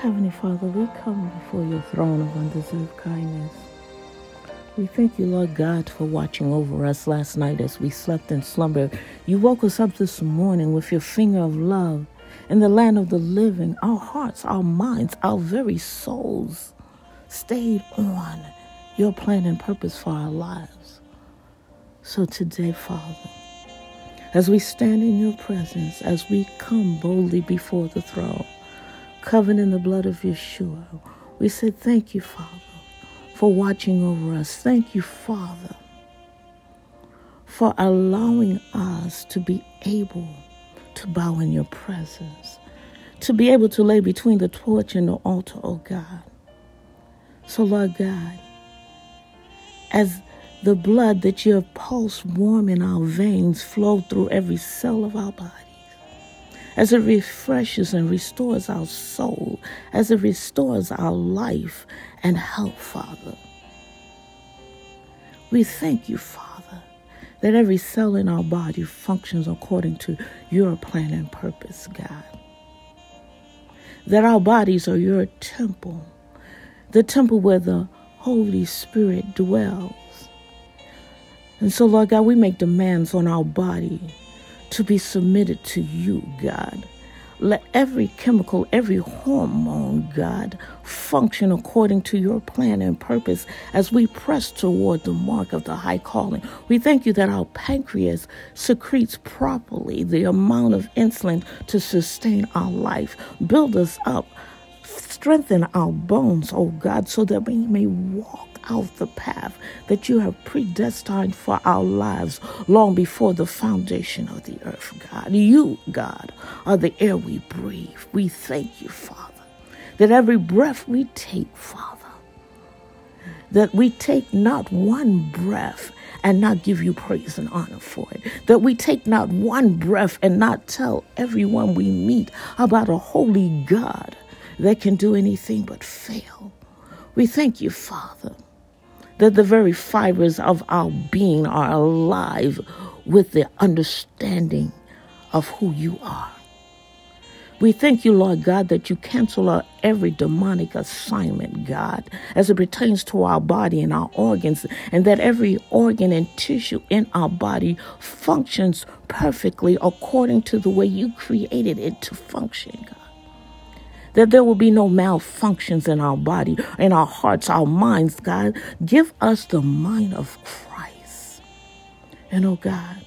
Heavenly Father, we come before your throne of undeserved kindness. We thank you, Lord God, for watching over us last night as we slept in slumber. You woke us up this morning with your finger of love in the land of the living. Our hearts, our minds, our very souls stayed on your plan and purpose for our lives. So today, Father, as we stand in your presence, as we come boldly before the throne, covered in the blood of Yeshua, we say thank you, Father, for watching over us. Thank you, Father, for allowing us to be able to bow in your presence, to be able to lay between the torch and the altar, oh God. So, Lord God, as the blood that you have pulsed warm in our veins flow through every cell of our bodies, as it refreshes and restores our soul, as it restores our life and health, Father. We thank you, Father, that every cell in our body functions according to your plan and purpose, God. That our bodies are your temple, the temple where the Holy Spirit dwells. And so, Lord God, we make demands on our body to be submitted to you, God. Let every chemical, every hormone, God, function according to your plan and purpose as we press toward the mark of the high calling. We thank you that our pancreas secretes properly the amount of insulin to sustain our life. Build us up, strengthen our bones, oh God, so that we may walk out the path that you have predestined for our lives long before the foundation of the earth, God. You, God, are the air we breathe. We thank you, Father, that every breath we take, Father, that we take not one breath and not give you praise and honor for it. That we take not one breath and not tell everyone we meet about a holy God that can do anything but fail. We thank you, Father, that the very fibers of our being are alive with the understanding of who you are. We thank you, Lord God, that you cancel out every demonic assignment, God, as it pertains to our body and our organs, and that every organ and tissue in our body functions perfectly according to the way you created it to function, God that there will be no malfunctions in our body, in our hearts, our minds, God. Give us the mind of Christ. And oh God,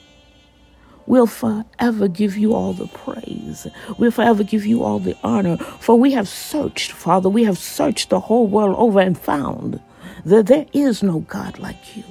we'll forever give you all the praise. We'll forever give you all the honor. For we have searched, Father, we have searched the whole world over and found that there is no God like you.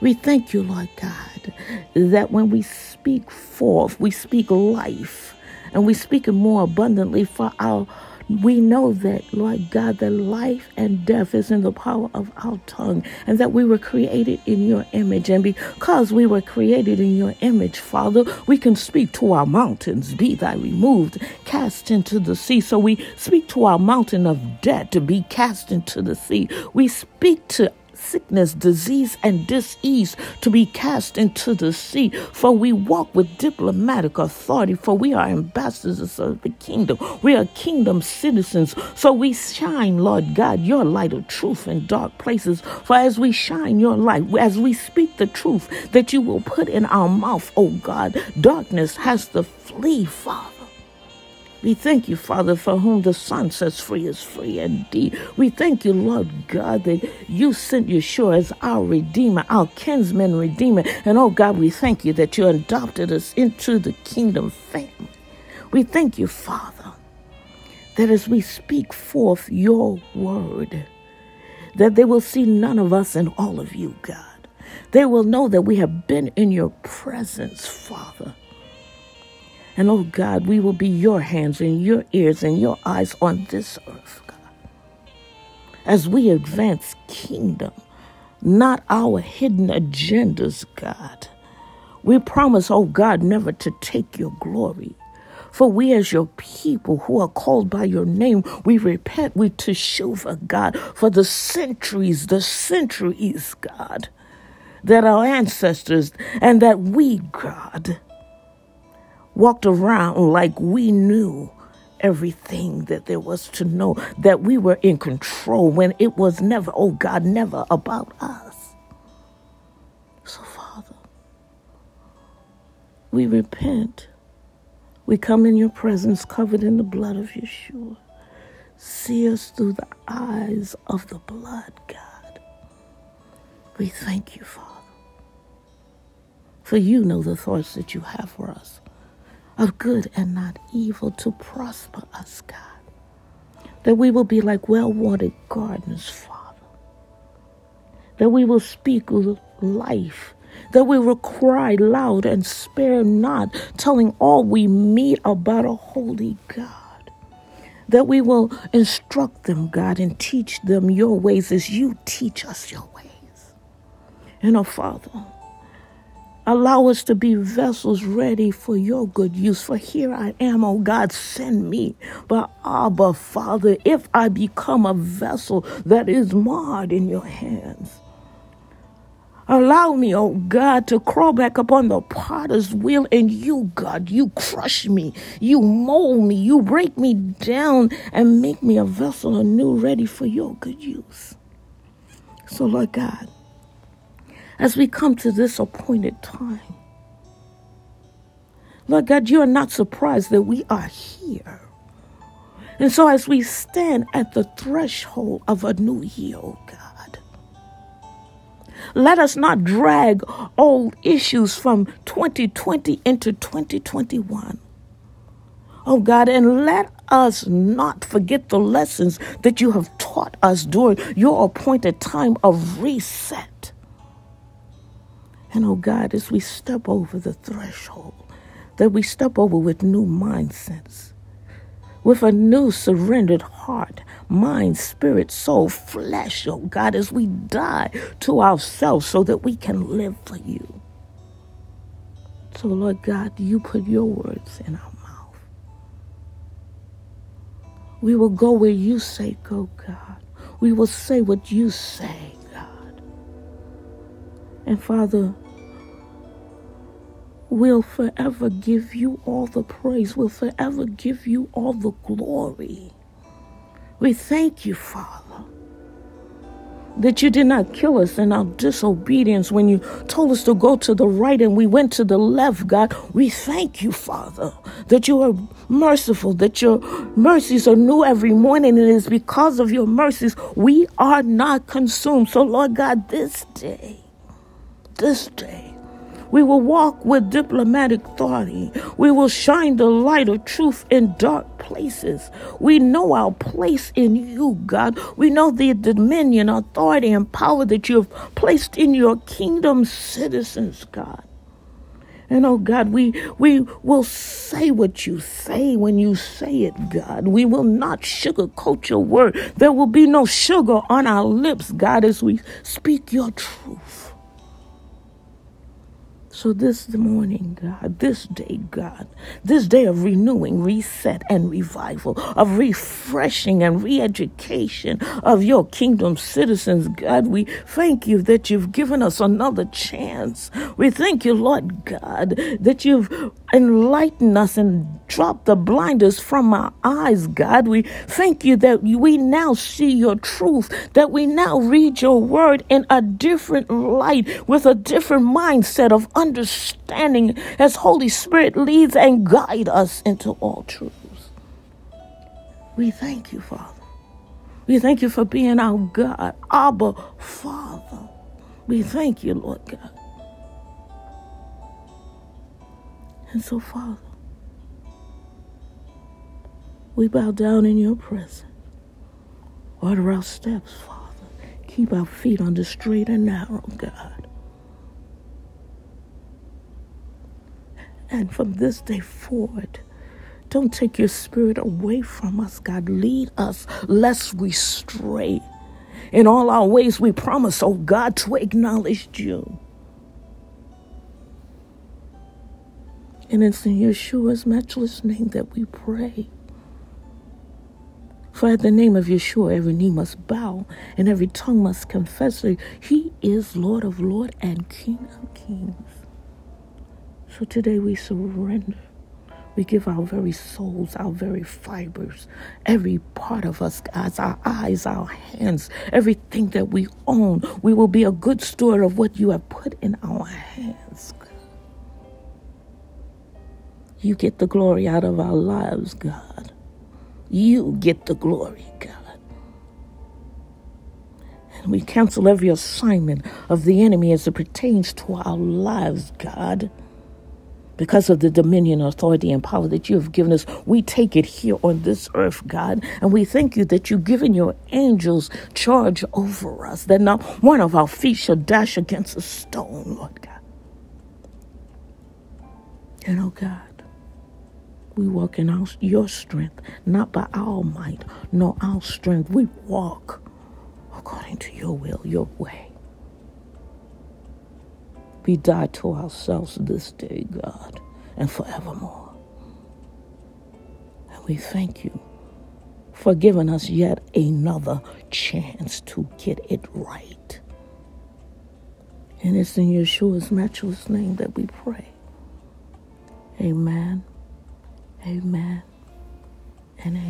We thank you, Lord God, that when we speak forth, we speak life and we speak it more abundantly for our we know that, Lord God, that life and death is in the power of our tongue, and that we were created in your image. And because we were created in your image, Father, we can speak to our mountains, be thy removed, cast into the sea. So we speak to our mountain of debt to be cast into the sea. We speak to sickness, disease, and disease to be cast into the sea. For we walk with diplomatic authority, for we are ambassadors of the kingdom. We are kingdom citizens. So we shine, Lord God, your light of truth in dark places. For as we shine your light, as we speak the truth that you will put in our mouth, oh God, darkness has to flee, Father. We thank you, Father, for whom the Son sets free is free indeed. We thank you, Lord God, that you sent Yeshua as our Redeemer, our kinsman Redeemer. And oh God, we thank you that you adopted us into the kingdom family. We thank you, Father, that as we speak forth your word, that they will see none of us and all of you, God. They will know that we have been in your presence, Father and oh God, we will be your hands and your ears and your eyes on this earth, God. As we advance kingdom, not our hidden agendas, God. We promise, oh God, never to take your glory. For we, as your people who are called by your name, we repent, we teshuva, God, for the centuries, the centuries, God, that our ancestors and that we, God, walked around like we knew everything that there was to know, that we were in control when it was never, oh God, never about us. So, Father, we repent. We come in your presence covered in the blood of Yeshua. See us through the eyes of the blood, God. We thank you, Father. For you know the thoughts that you have for us of good and not evil to prosper us, God. That we will be like well watered gardens, Father. That we will speak life. That we will cry loud and spare not, telling all we meet about a holy God. That we will instruct them, God, and teach them your ways as you teach us your ways. And, oh, Father, Allow us to be vessels ready for your good use. For here I am, oh God, send me. But Abba, Father, if I become a vessel that is marred in your hands, allow me, oh God, to crawl back upon the potter's wheel and you, God, you crush me, you mold me, you break me down and make me a vessel anew ready for your good use. So, Lord God, as we come to this appointed time. Lord God, you are not surprised that we are here. And so, as we stand at the threshold of a new year, oh God, let us not drag old issues from 2020 into 2021. Oh God, and let us not forget the lessons that you have taught us during your appointed time of reset. And oh God, as we step over the threshold, that we step over with new mindsets, with a new surrendered heart, mind, spirit, soul, flesh, oh God, as we die to ourselves so that we can live for you. So, Lord God, you put your words in our mouth. We will go where you say go, God. We will say what you say, God. And Father, will forever give you all the praise, will forever give you all the glory. We thank you, Father, that you did not kill us in our disobedience when you told us to go to the right and we went to the left, God. We thank you, Father, that you are merciful, that your mercies are new every morning, and it is because of your mercies we are not consumed. So, Lord God, this day, this day, we will walk with diplomatic authority. We will shine the light of truth in dark places. We know our place in you, God. We know the dominion, authority, and power that you have placed in your kingdom citizens, God. And oh God, we we will say what you say when you say it, God. We will not sugarcoat your word. There will be no sugar on our lips, God, as we speak your truth. So this morning, God, this day, God, this day of renewing, reset, and revival, of refreshing and re education of your kingdom citizens, God, we thank you that you've given us another chance. We thank you, Lord God, that you've enlightened us and dropped the blinders from our eyes, God. We thank you that we now see your truth, that we now read your word in a different light with a different mindset of understanding as Holy Spirit leads and guide us into all truths. We thank you, Father. We thank you for being our God, Abba, Father. We thank you, Lord God. And so, Father, we bow down in your presence. Order our steps, Father. Keep our feet on the straight and narrow, God. And from this day forward, don't take your spirit away from us, God. Lead us lest we stray. In all our ways, we promise, oh God, to acknowledge you. And it's in Yeshua's matchless name that we pray. For at the name of Yeshua, every knee must bow and every tongue must confess that He is Lord of Lords and King of Kings. So today we surrender. We give our very souls, our very fibers, every part of us, God, our eyes, our hands, everything that we own. We will be a good steward of what you have put in our hands. You get the glory out of our lives, God. You get the glory, God. And we cancel every assignment of the enemy as it pertains to our lives, God because of the dominion, authority, and power that you have given us, we take it here on this earth, God. And we thank you that you've given your angels charge over us, that not one of our feet shall dash against a stone, Lord God. And oh God, we walk in our, your strength, not by our might, nor our strength. We walk according to your will, your way. We die to ourselves this day, God, and forevermore. And we thank you for giving us yet another chance to get it right. And it's in Yeshua's matchless name that we pray. Amen, amen, and amen.